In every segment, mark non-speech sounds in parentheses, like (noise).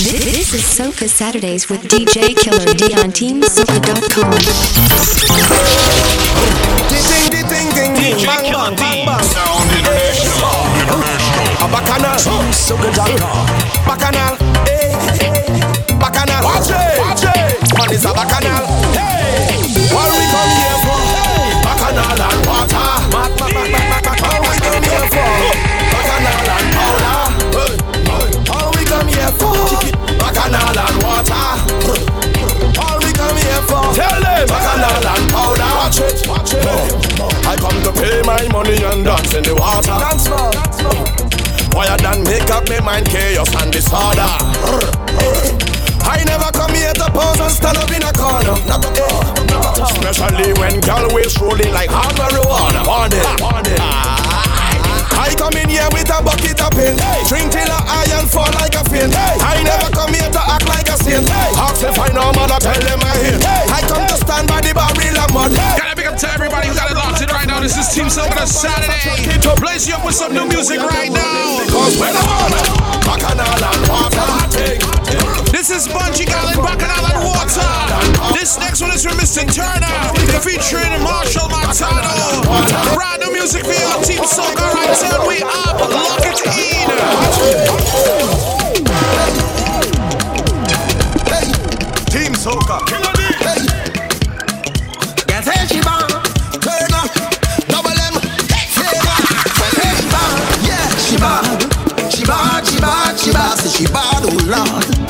This is Soca Saturdays with DJ Killer D on TeamSoca.com. Ding, ding, ding, ding, DJ bang, Killer bang, D. bang, bang. Sound international. International. A bacchanal, TeamSoca.com. Bacchanal, hey, hey. Bacchanal, watch it, watch it. Man is a bacchanal, hey. What we come here for? Bacchanal and it, watch it. I come to pay my money and dance in the water. Dance more, dance more. Why than make up my mind chaos and disorder. (laughs) I never come here to pose and stand up in a corner. Not at all. Especially when gal waist rolling like hot marijuana. It, on it. I come in here with a bucket of pain. Drink till I iron fall like a fiend. I never come here to act like a saint. Ask if I know man, I tell them I hate. I come to stand by the barrel of mud. Up to everybody who got it locked in right now. This is Team Soca Saturday. Blaze you up with some new music right now. This is Bunji Garlin, Bacchanal and Water. This next one is from Mr. Turner, featuring Machel Montano. Brand new music for your Team Soca right turn we up, lock it in. Team Soca she bang. She bang, she bang, she. Say she bad, oh Lord.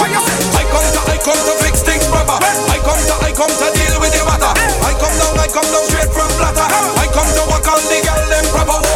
I come to, I come to fix things proper. I come to, I come to deal with the matter. I come down, I come down straight from platter. I come to work on the girl them proper.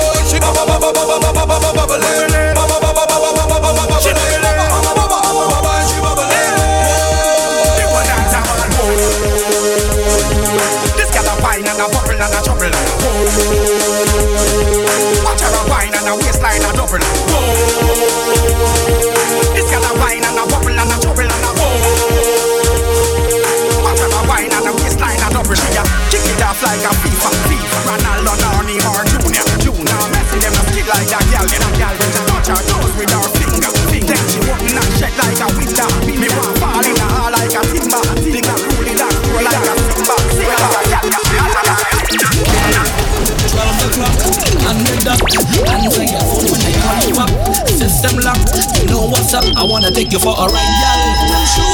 I wanna take you for a ride, girl.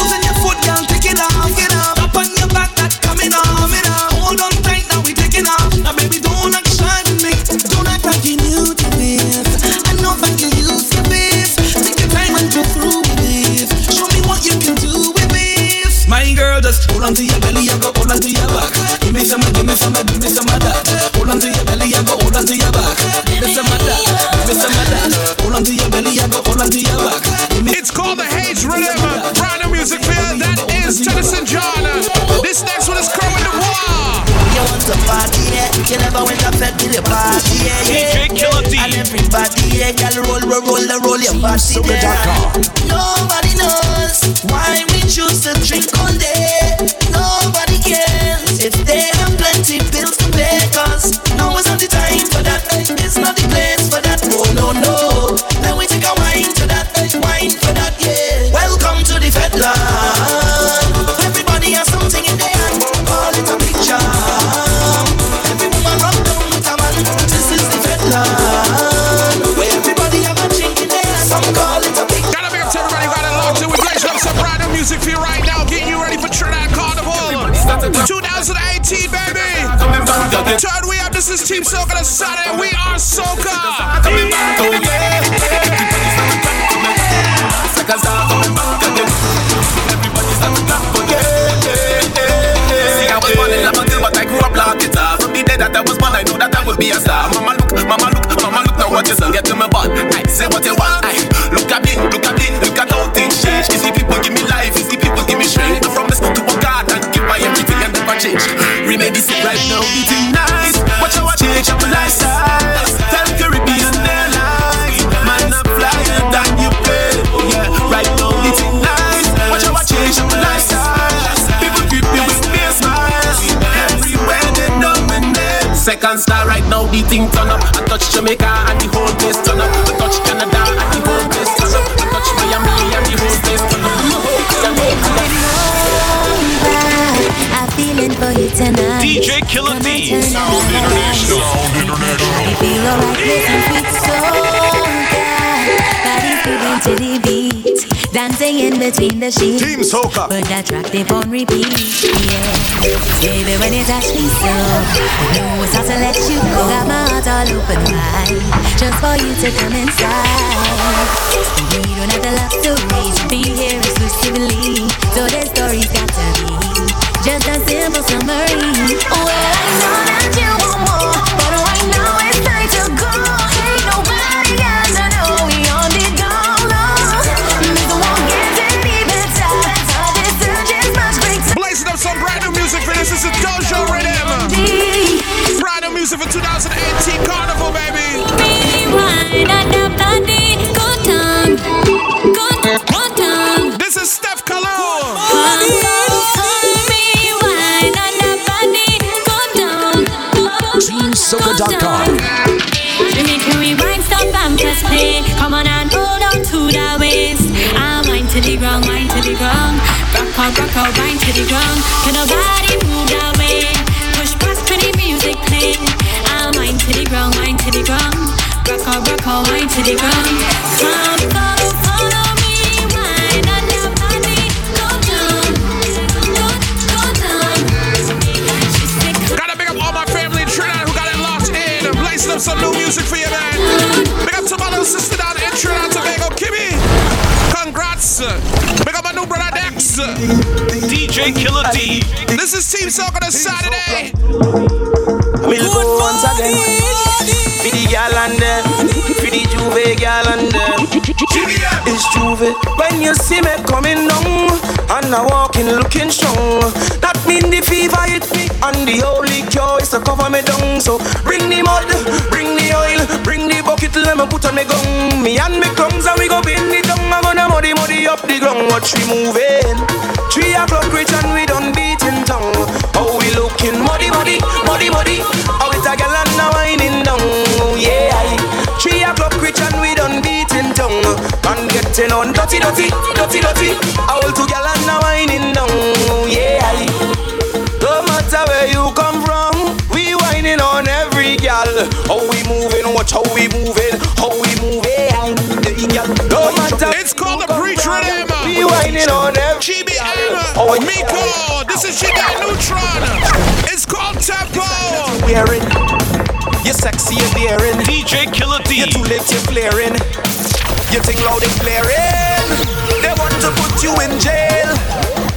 SoberJockCom. Be a star. Mama look, mama look, mama look, now what you son get to my butt. I say what you want. I look at me, look at me, look at how things change. The people give me life, the people give me strength. I promise to work hard and give my everything and never change. The same right now, beating nice. Watch how I change up my lifestyle. Thing turn up. I touch Jamaica and the whole place turn up. I touch Canada and the whole place turn up. I touch Miami and the whole place turn up. I'm feeling for you tonight. DJ Killer D. Sound. International. Sound Body International. feel alright, listen sweet soca. Body feeling to the beat, dancing in between the sheets. Team Soca. Put that track dip on repeat, yeah. Baby, when you touch me so, I know it's hard to let you all open wide, just for you to come inside. We don't have the love stories, be here exclusively. So the story's got to be just a simple summary. Well, I know that you want more, but right now 2018 Carnival, baby. This is Steph Kalou. TeamSoca.com. She make me rewind, stop and press play. Come on and hold on to the waist. Ah, I wind to the ground, wind to the ground. Rock out, rock out, wind to the ground. Can nobody it locked in. Blazing up some new music for you, man. Big up to my little sister down in Trinidad and Tobago, Kimmy. Congrats. Big up my new brother Dex. DJ Killer D. This is Team Soca this Saturday. We'll go Juve. When you see me coming down and I walking looking strong, that mean the fever hit me and the only cure is to cover me down. So bring the mud, bring the oil, bring the bucket, let me put on me gun. Me and me comes and we go bend it down. I'm gonna muddy muddy up the ground. Watch we moving. Getting on dirty dirty, dirty dirty. How to gal and a whining down. Yeah. No matter where you come from, we whining on every gal. How we moving, watch how we moving, how we moving. No matter It's called the Preach Rhythm. we uh, whining on every Oh, yeah. Miko. This is GBM Nutron. It's called Tempo. wearing. You're sexy and daring. DJ Killer D. You're too late, you're flaring. You think loud and flaring. They want to put you in jail,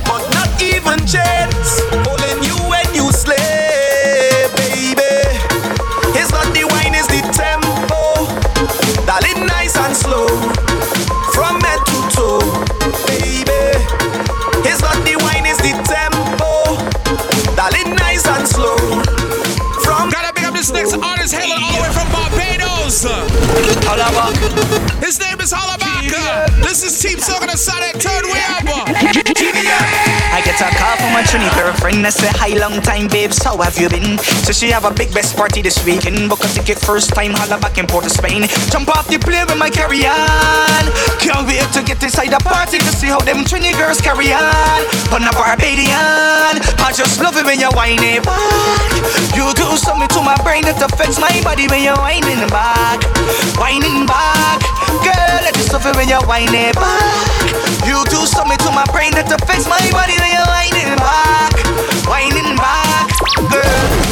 but not even chance. Holding you when you slay, baby. It's not the wine, it's the tempo. Darling, nice and slow. From head to toe, baby. It's not the wine, it's the tempo. Darling, nice and slow. From Gotta big up this next artist hailing all the way from Barbados. His Trini girlfriend. I say hi, long time, babes. How have you been? So she have a big best party this weekend. Book a ticket first time, holla back in Port of Spain. Jump off the plane with my carry on. Can't wait to get inside the party to see how them Trini girls carry on. But a Barbadian, I just love it when you whine it back. You do something to my brain that affects my body when you're whining back, whining back. Girl, I just love it when you whine it back. You do something to my brain that affects my body when you're whining back, whining back. Girl,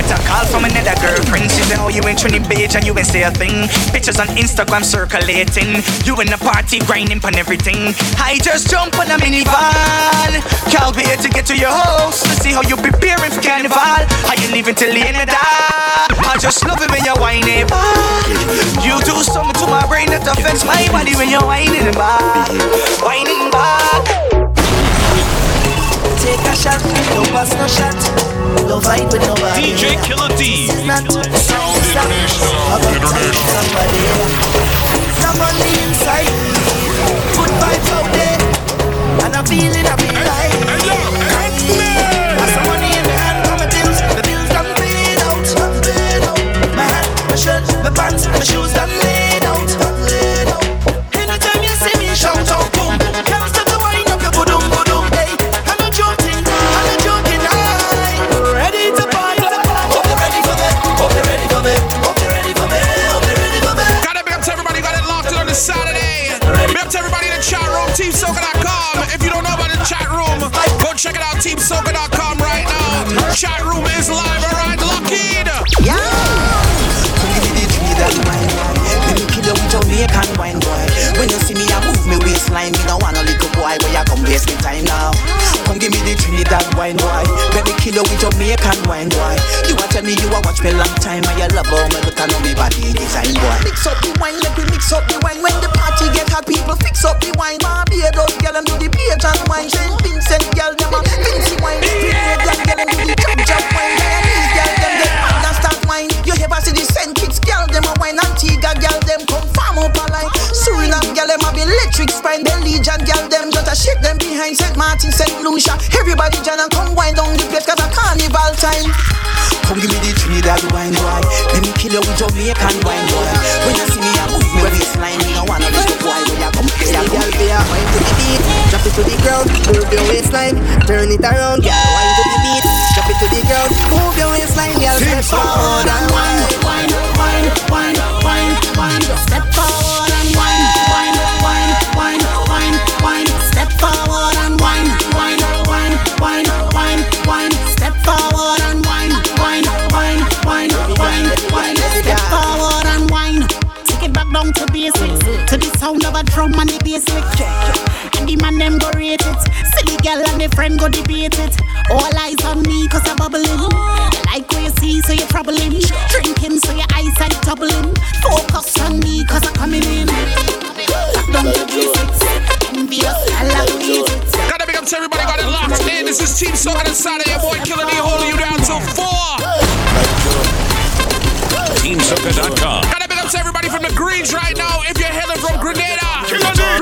get a call from another girlfriend. She say, Oh, you ain't Trinity Beach and you ain't say a thing. Pictures on Instagram circulating. You in the party grinding on everything. I just jump on a minivan. Can't wait to get to your house to see how you preparing for carnival. How you leaving till the end of the day? I just love it when you whine it back. You do something to my brain that affects my body when you're whining back, whining back. Take a shot, no pass no shot. No fight with nobody. DJ Killer D. This is not Sound international. somebody. Love on the inside. Good vibes out there. And I'm feeling, I feel like. Got some money in the hand, got my bills. The bills done paid out. My hat, shirt, my pants, my shoes waste time now. Come give me the that wine. Let me kill you with Jamaican wine boy. You want tell me you a watch me long time and you love how me look and me body design boy. Mix up the wine, let me mix up the wine. When the party get hot, people fix up the wine. Barbados girl them do the page and wine. Saint Vincent girl them a Vincy wine. Grenadian girl them do the jump jump wine. Guyanese girl them get mad and start wine. You ever see the Saint Kitts girl them a wine. Antigua girl them come farm up a line. Suriname girl them have electric spine. The Legion girl shake them behind Saint Martin, Saint Lucia. Everybody join and come wind down the place 'cause a carnival time. Come give me the Trinidad wine boy. Let me kill you with Jamaican wine boy. When you see me, I move me waistline. Me no wanna miss the boy when you come. Hey, girl, be a wine to the beat. Drop it to the ground. Move your waistline. Turn it around, girl. Wine to the beat. Drop it to the ground. Move your waistline, girl. Step forward and wine, drum and the bass lick And the man them go rate it Silly girl and the friend go debate it All eyes on me cause I'm bubbling You like what you see so you're troubling Drinking so your eyesight doubling Focus on me cause I'm coming in Back down to basics Envious, I love it Gotta big up to everybody got it locked in. This is Team Soca on Saturday. Your boy Killer D holding you down till four. TeamSoca.com. Gotta big up to everybody from the Greens right now. If you're hailing from Grenada,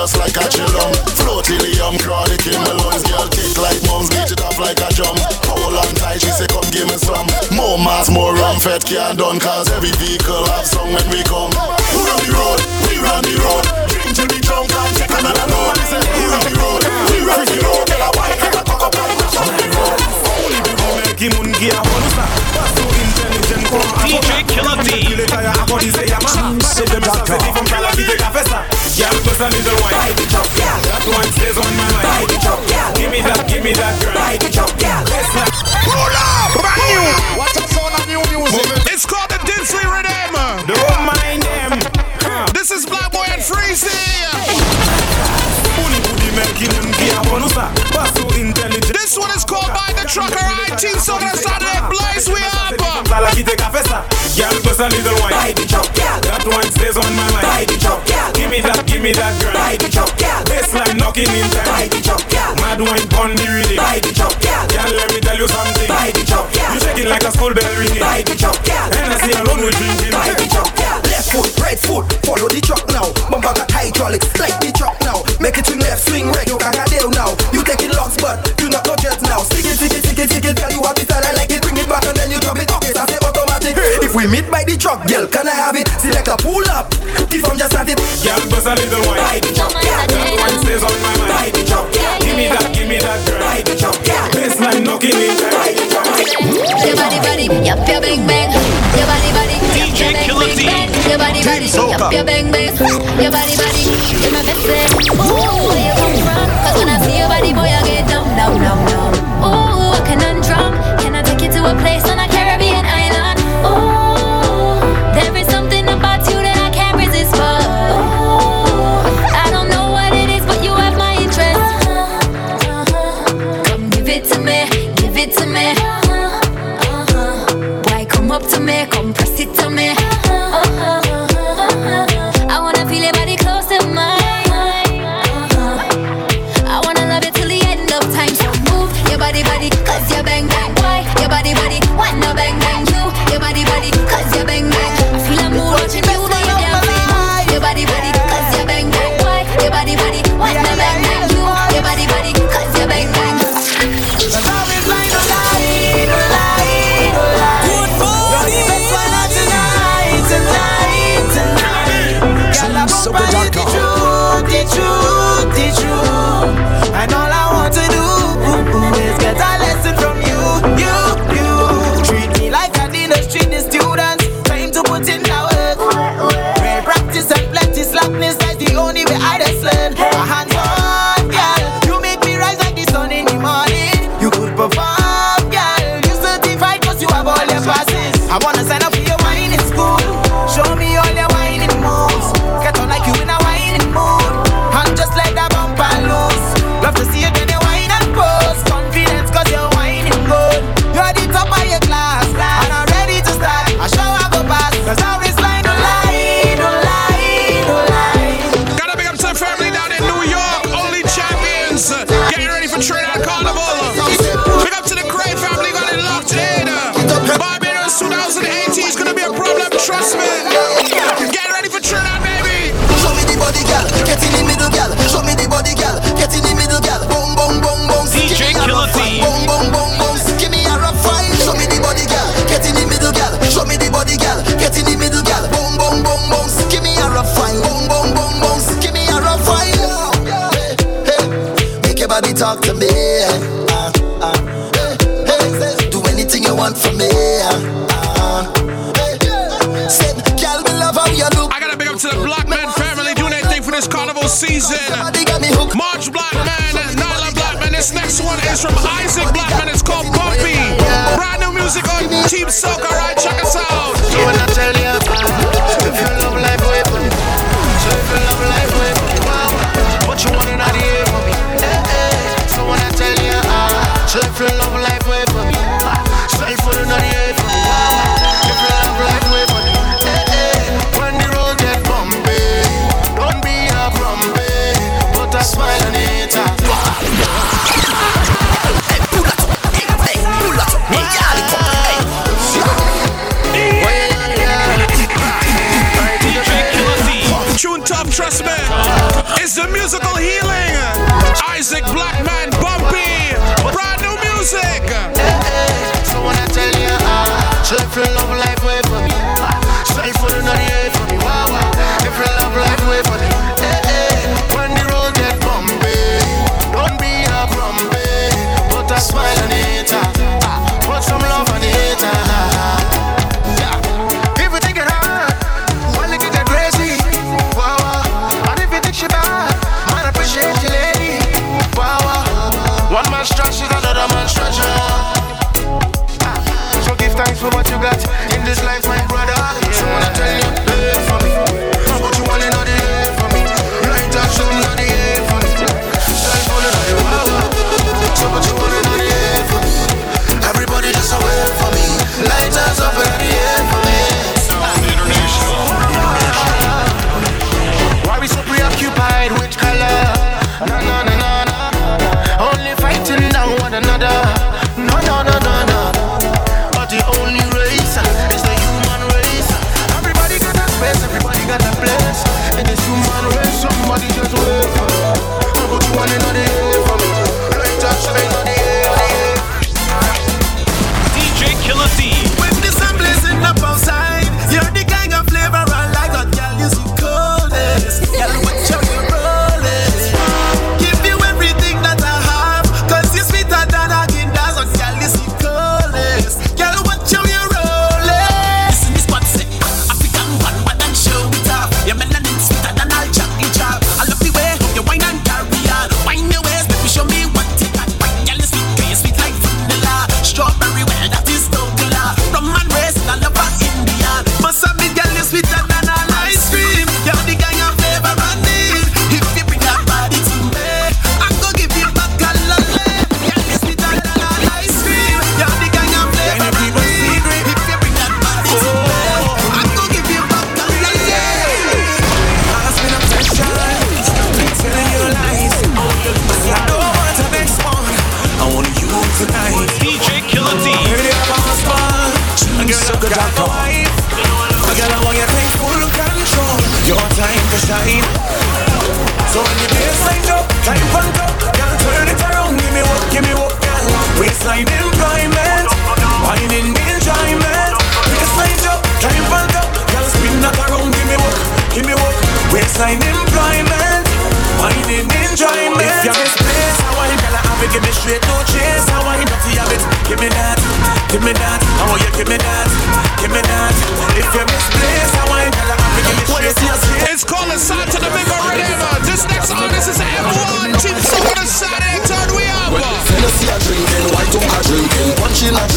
just like a chillum. Float helium, chronic in my lungs. Girl kick like mums, beat it up like a drum. Hold on tight, she say come give me some. More mass, more rum, fed can't done. Cause every vehicle have song when we come. Who run the road? We run the road. Drink till we drunk and take another load. Who run the road? We run the road. Get a wine and a cock up and mash up the road. DJ Killer D girl, plus a little. Bite it up, girl. That one stays on my mind. Bite it up, girl. Give me that, give me that, girl. Bite it up, girl. Let's not. Pull up, brand new. What's up, sound of new music? It's called the Dinsley Rhythm. Don't mind them. (laughs) This is Black Boy and Freezy. This one is called by the trucker IT so that's how a blaze we up. Girl, plus a little wine. Bite the chop, girl. That one stays on my mind. Bite the chop, girl. Give me that give me that girl. Buy the job, girl. Baseline knocking in time. Buy the job, girl. Mad wine on the rhythm. Buy the job, girl. Girl, let me tell you something. Buy the job, girl. You shaking like a school bell ringing. Buy the job, girl. And I see alone with drinking. Buy the job, girl. Left foot, right foot, follow the truck now. Bumper got hydraulics like the We meet by the truck, girl, can I have it? Select a pull up, if I'm just at it. Girl, bust a little wine. Buy the truck, yeah. That one stays on my mind. Buy the truck, yeah. Give me that, give me that, girl. Buy the truck, yeah. Baseline knocking in. Buy the truck. Your body, body, yup, your bang bang. Your body, body, DJ Killer D. Your body, body, yup, your bang bang. Your body, body, you're my best friend. Ooh, where you come from?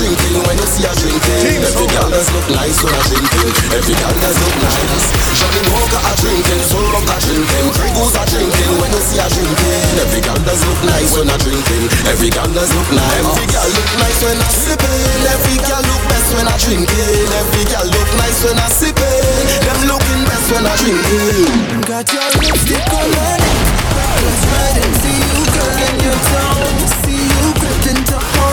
Drinking. When you see a drinking, every girl does look nice when a drinking. Every girl does look nice. Johnnie Walker a drinking, Soul Rock a drinking, Grey Goose a drinking. When you see a drinking, every girl does look nice when a drinking. Every girl does look nice. Every girl look nice when a sipping. Every girl look best when a drinking. Every girl look nice when a sipping. Them looking best when a drinking. Got your lipstick on my neck. Let's ride and see you girl in your town. See you gripping to home.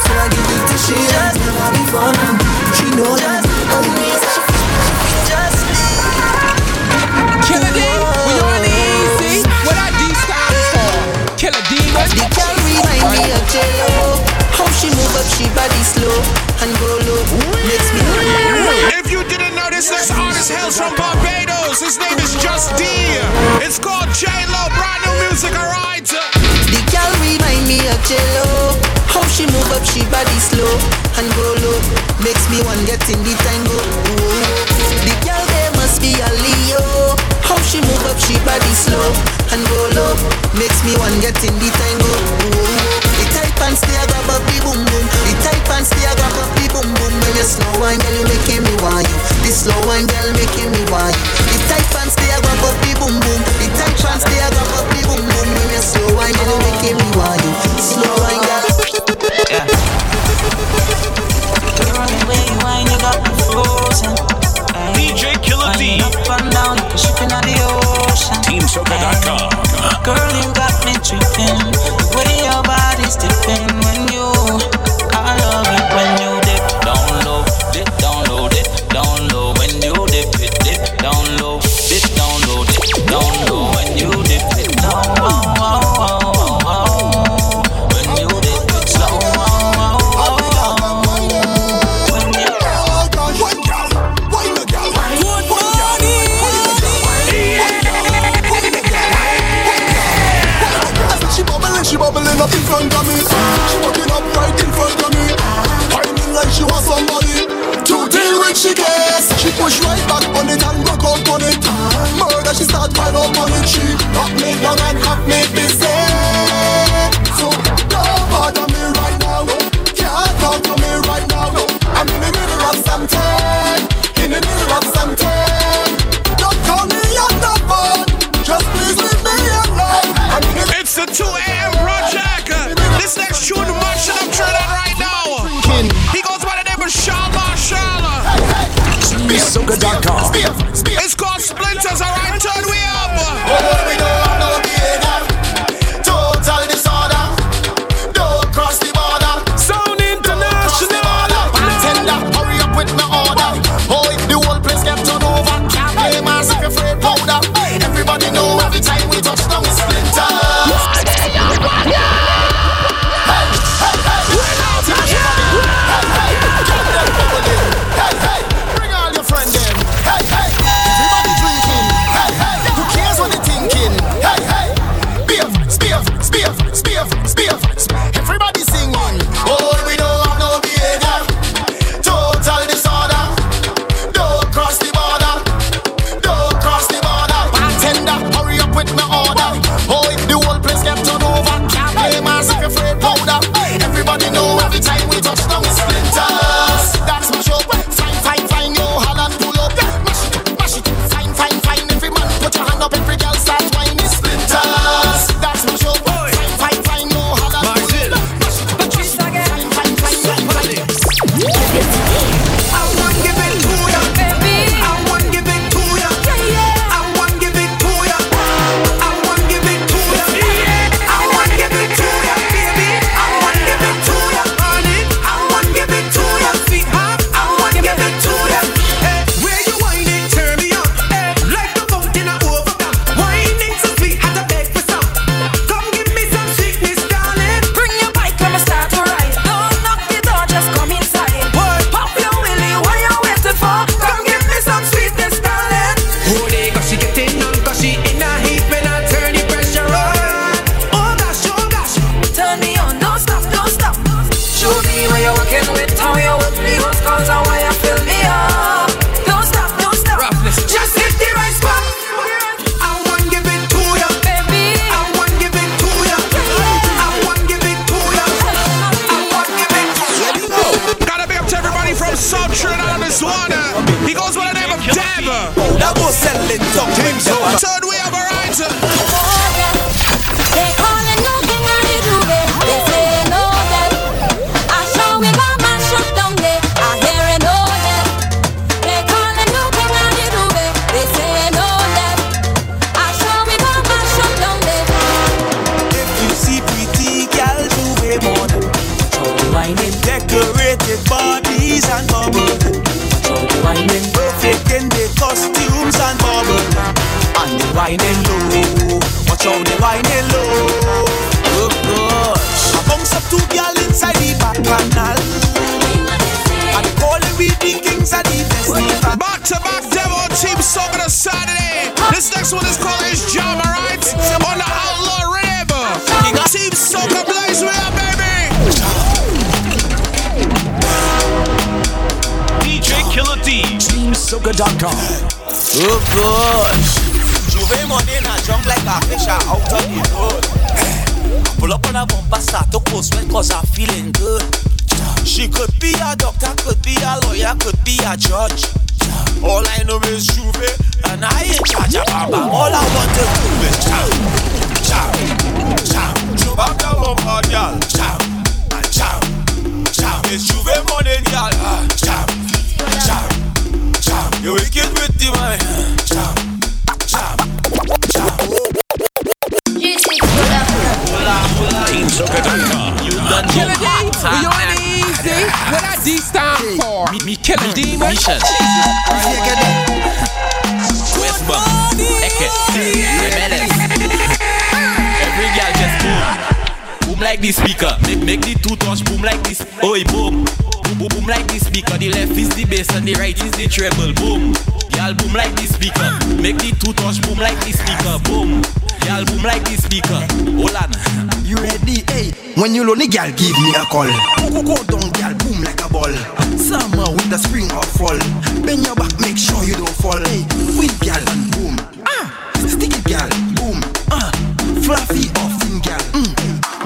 can't so I give it to she. Just never be fun. She know that. Oh, just Killer D, when you on the easy, what I D stand for? Killer D, what The girl remind me of J-Lo How she move up, she body slow And go low Makes me If you didn't know, this next artist hails from Barbados. His name is Just D. It's called J-Lo. Brand new music, alright? The girl remind me of J-Lo How she move up, she body slow And go low. Makes me want get in the tango. Ooh. The girl there must be a Leo. How she move up, she body slow And go low. Makes me want get in the tango. Ooh. The tight pants, they a grab up the boom boom. The tight pants, they a grab up the boom boom. When you slow wine, girl, you making me want you. The slow wine, girl, making me want you Girl, you got me tripping. Like the speaker. Make, make the two touch boom like this. Oi, boom. Boom, boom, boom like the speaker. The left is the bass and the right is the treble. Boom. Y'all boom like the speaker. Make the two touch boom like the speaker. Boom. Y'all boom like the speaker. Hold on. You ready? Hey, when you lonely, girl, give me a call. Go, go, go down, girl, boom like a ball. Summer, with the spring or fall. Bend your back, make sure you don't fall. Hey, wind, girl, and boom. Ah, sticky, girl, boom. Ah, fluffy or.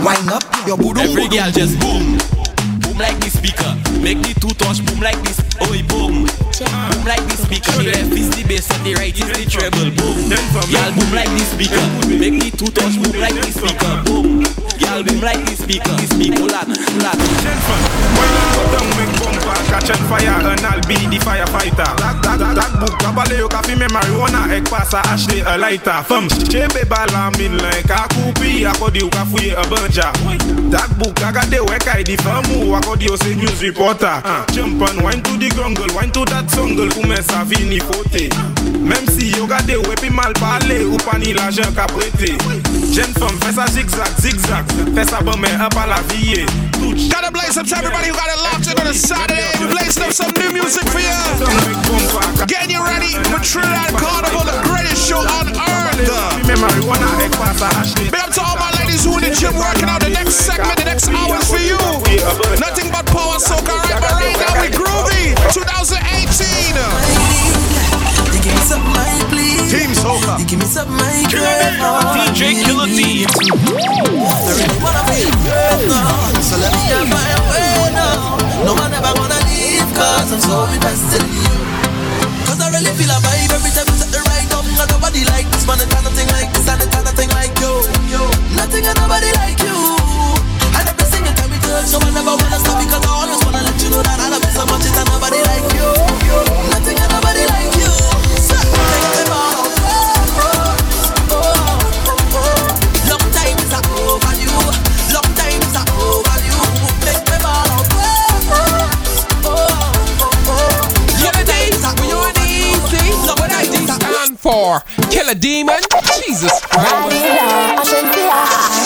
Wind up your booty. Every girl just boom. Boom like this speaker. Make the two touch boom like this. Oi, boom. Boom like the speaker. The left is the bass and the right is the treble. Boom. Y'all boom like the speaker. Make the two touch boom like the speaker. Boom. Y'all boom like the speaker. The speaker. Hold on. Hold on. Down make bumper, catch on fire, and I'll be the firefighter. That, that, that, book, kabale yo kafi me marijuana, ek pasa Ashley a lighter. Fum, chebe bala min like a kupi, akodi yo kafuye a banja. That book, agade weka di famu, akodi yo se news reporter. Jump on, wine to the grungle, wine to that Songol pou men sa vini kote. Mem si yo gade ou epi mal pale Ou pa ni la jen ka prete. Jen fom fè sa zigzag, zigzag. Fè sa bon men an pa la viye Gotta blaze up to everybody who got it locked in on a Saturday. We blazing up some new music for you. Getting you ready for Trinidad Carnival, the greatest show on earth. Big up to all my ladies who in the gym working out. The next segment, the next hours for you. Nothing but power soca right, but right now we groovy. 2018. Team Soca. You give me something I crave. DJ Killer D. I really wanna be now. So let me have my way now. No one ever gonna leave, cause I'm so invested in you. Cause I really feel a vibe every time you set the right up. Got nobody like this, man, kind of like this, and kind of like you. Nothing and nobody like you. And every single time we touch, no one ever wanna stop because I always wanna let you know that I love you so much, it's nobody like you. Nothing and nobody like you. Stand for? Killer Demon. Jesus Christ.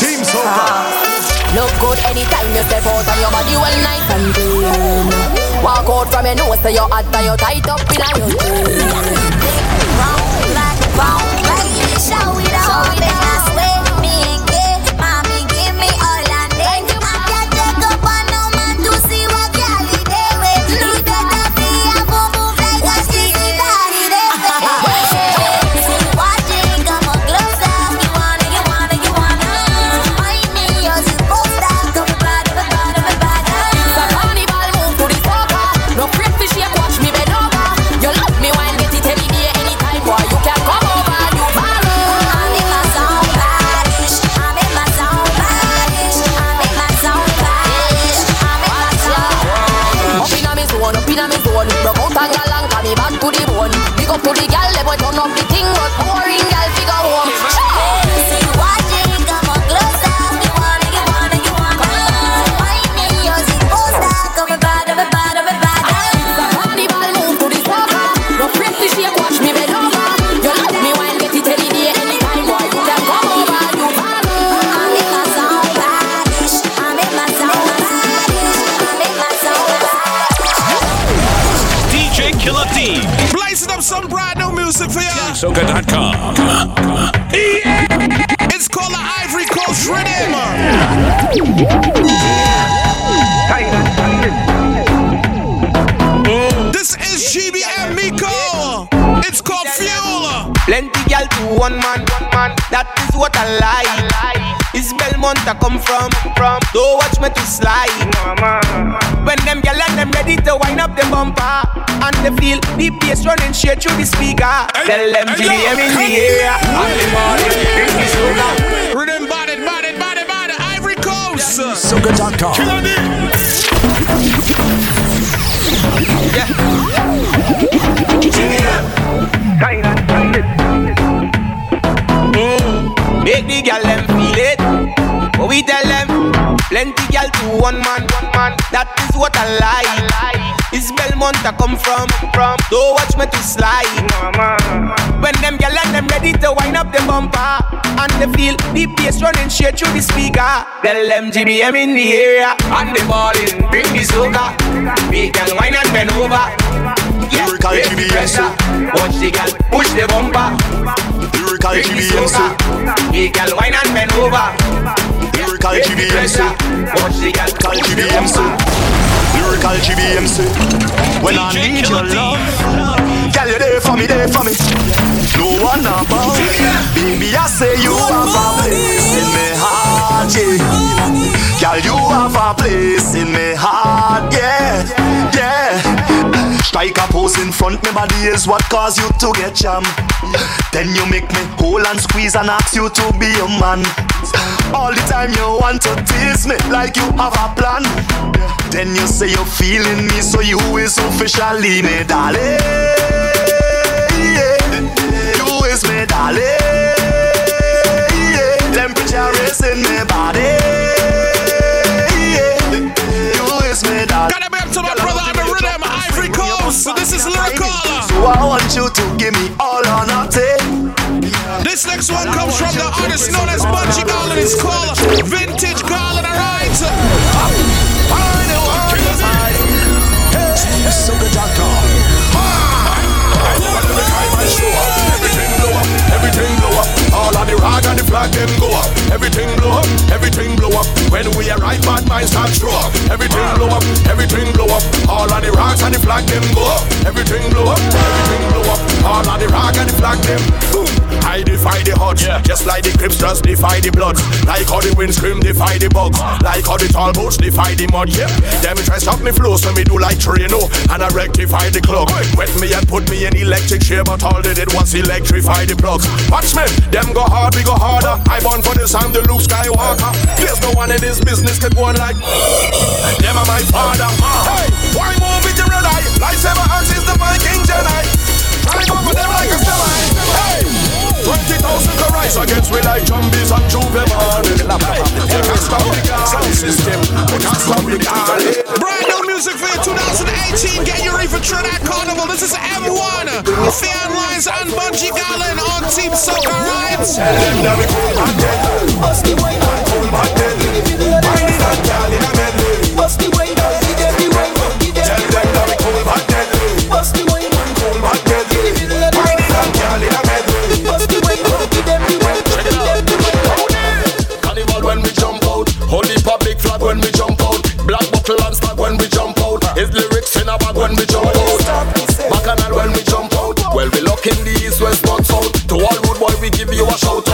Team Soca. Look good anytime you step out and your body well nice and clean. Walk out from your nose to your heart and you tight up in a your jeans. Round like round like show it the gal them feel it. But we tell them, plenty gal to one man, one man. That is what I like. Is Belmont I come from? From don't watch me to slide. When them gal and them ready to wind up the bumper, and they feel the bass running straight through the speaker. Tell them GBM in the area, and the ballin', bring the soca. We can wine and bend over. Yeah, Lyrical raise the GBM, pressure. Watch the gal push the bumper. Lyrical Bring the GBM, soca. We wine and bend over. Lyrical Raise the GBM, pressure. Watch the gal Lyrical push the GBM. Lyrical GBM, When I need your love, girl, you're there for me, there for me. No one about Baby, I say you have a place in my heart. Girl, you have a place in my heart, yeah, yeah. Strike a pose in front, me body is what cause you to get jam. Then you make me hold and squeeze and ask you to be a man. All the time you want to tease me like you have a plan. Then you say you're feeling me, so you is officially me, darling. Yeah. You is me, darling. Yeah. Temperature raising me body. You is me, darling. Gotta be up to my brother on the rhythm, Ivory Coast. So this is lyrical. So I want you to give me all or nothing. This next one comes from the artist known as Bunji Garlin. It's called Vintage Garland, alright? Everything and the flag them go up. Everything blow up, everything blow up. All of the rag and the flag them. Boom. I defy the odds, just like the Crips just defy the bloods. Like how the wind scream defy the bugs. Like how the tall boats defy the mud. Yeah, them try stop me flow, so me do like Trino and I rectify the clock. Wet me and put me in electric chair, but all they did was electrify the plugs. Watch me, them go hard, we go harder. I born for this, I'm the Luke Skywalker. There's no one in this business could go on like (sighs) them are my father. Hey, Lightsaber axe is the Viking Jedi. Try go for them like a semi. Hey. 20,000 to rise against we like zombies and Juve morning. Hey, you can't stop the sound system. You can't stop the car. Brand new music for you 2018. Get you ready for Trinidad Carnival. This is M1. Fian Lines and Bunji Garlin on Team Soca, right? Tell them that we come back then. Bust the way down, come back then. Wine it and girl in a medley. Bust the give you a shout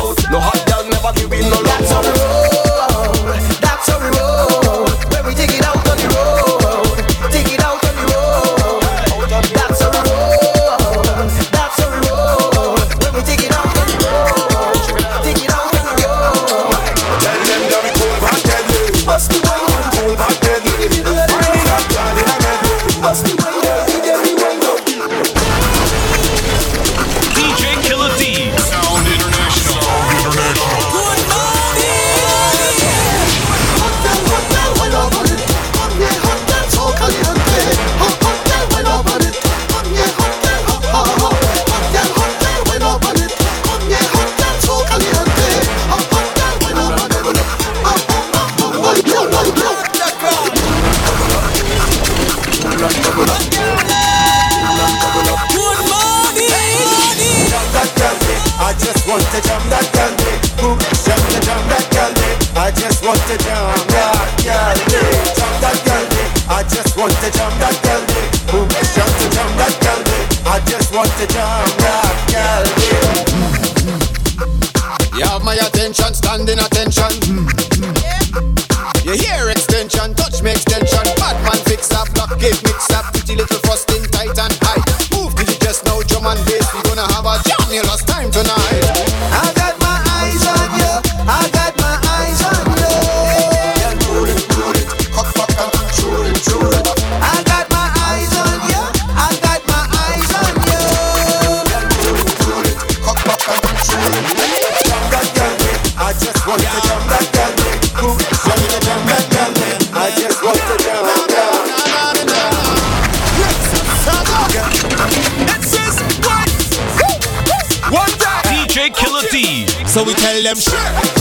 So we tell them shit.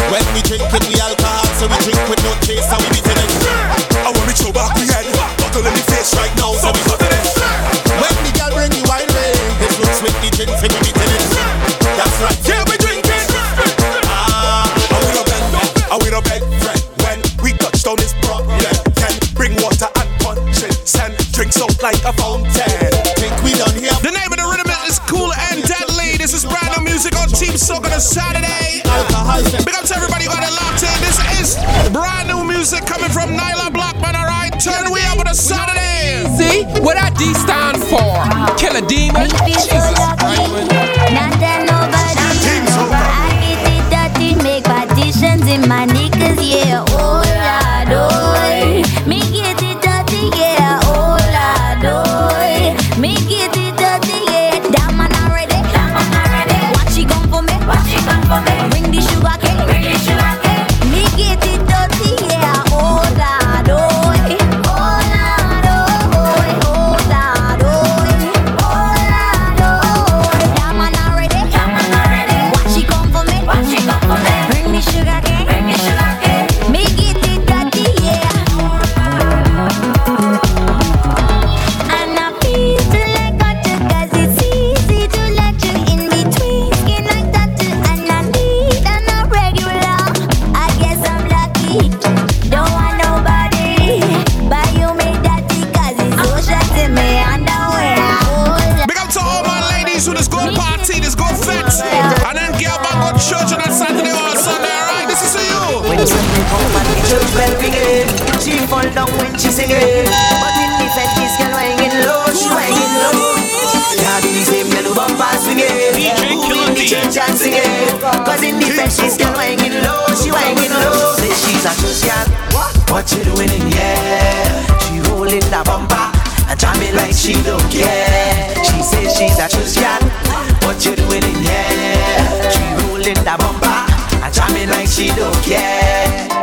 When we drinking we alcohol, so we drink with no chaser, we beating it. I want me throw back we head, bottle in the face right now, so we cut Big up to everybody who got it locked in. This is brand new music coming from Nailah Blackman, alright? Turn we up on a Saturday. See what that D stand for? Kill a demon. Jesus come and the church bell ringing She fall down when she singing But in the fed kiss girl hanging low She hanging low. Yeah, do the same yellow bumper swinging In the church and singing Cause in the fed kiss girl hanging low She hanging low. Say she's a church girl What you doing in here? She rolling the bumper And jamming like she don't care. She says she's a girl What you doing in here? She rolling the bumper I jamming like she don't care.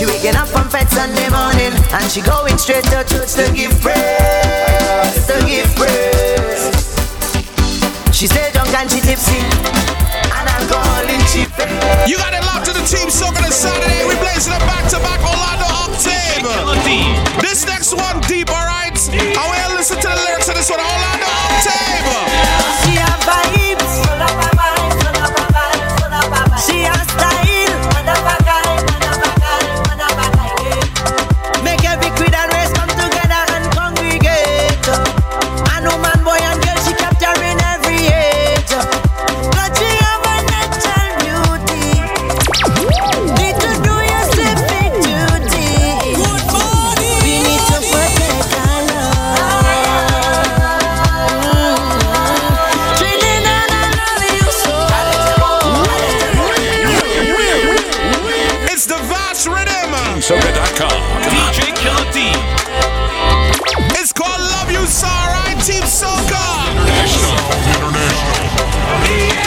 She waking up from bed Sunday morning and she going straight to church to give praise, to give praise. She stay drunk and she tipsy and alcohol in she face. You got it locked to the team soak on a Saturday. We blazing it back to back Orlando Octave. This next one deep, alright? I will listen to the lyrics of this one, Orlando Octave. 50. It's called Love You sorry. Team Soca? International. International.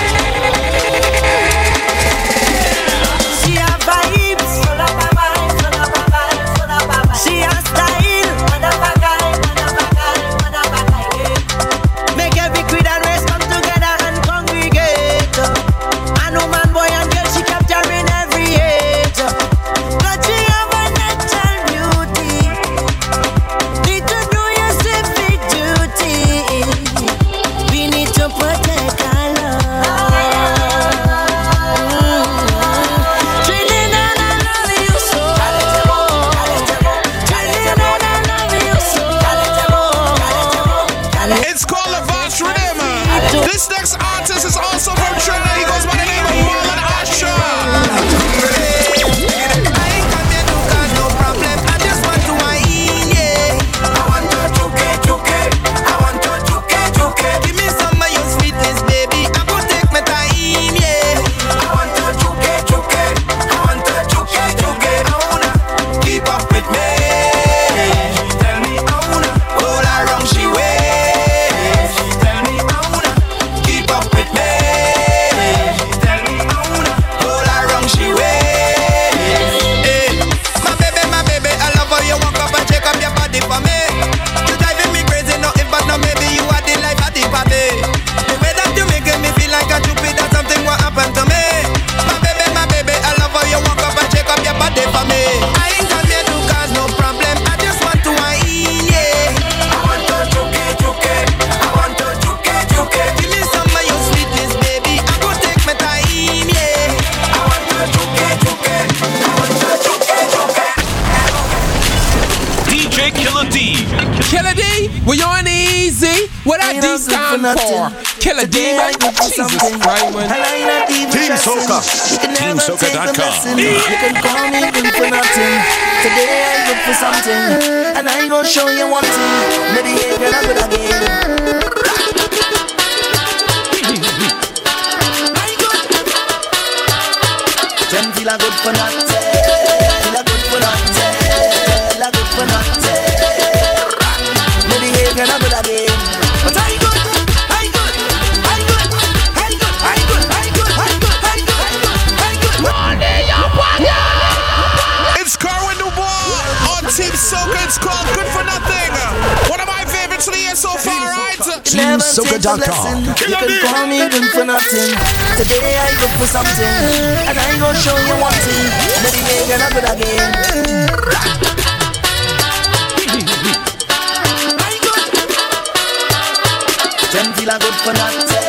D stand for? Killer Demon. Jesus Christ, man. Team Soca. TeamSoca.com. You can call me good for nothing. Today I look for something, and I gonna show you one thing. Maybe you're gonna good again. (laughs) Them feel good for nothing. Never take a blessing. You can call me good for nothing. Today I look for something, and I gonna show you one thing. Maybe you're gonna good again. Them feel a good for nothing.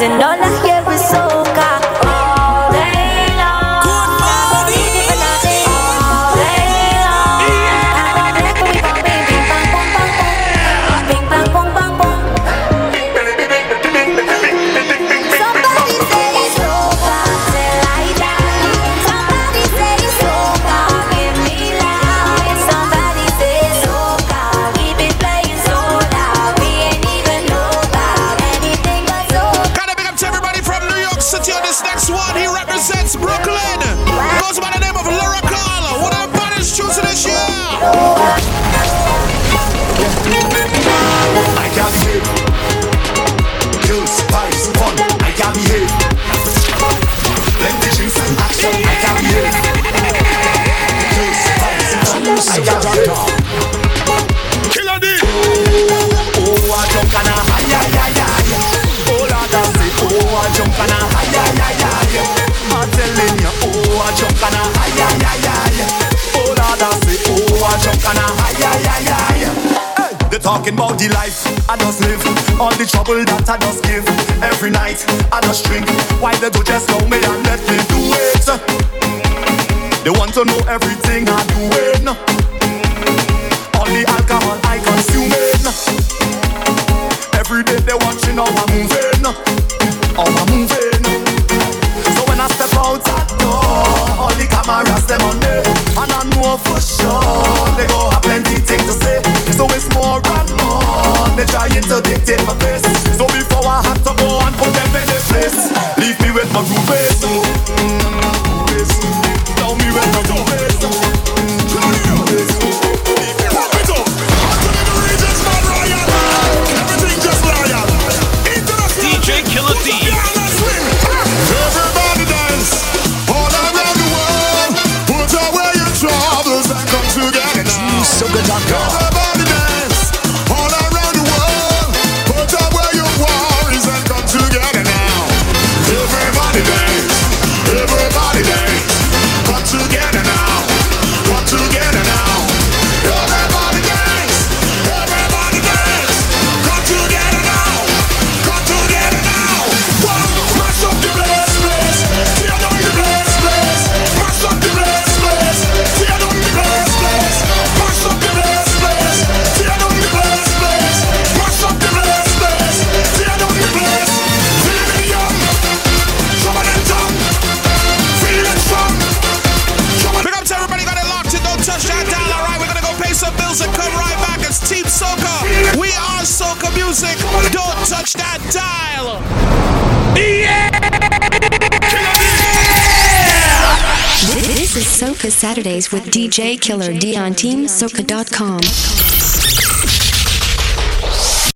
dancing the life I just live, all the trouble that I just give. Every night I just drink. Why they do just know me and let me do it? They want to know everything I'm doing. All the alcohol I consume it. Every day they watching how I'm moving, how I'm moving. I step out that door, all the cameras them on me, and I know for sure they go have plenty things to say. So it's more and more they trying to dictate my face. So before I have to go and put them in their place, leave me with my groupies. Tell me where to go. Saturdays with DJ Killer D on TeamSoca.com.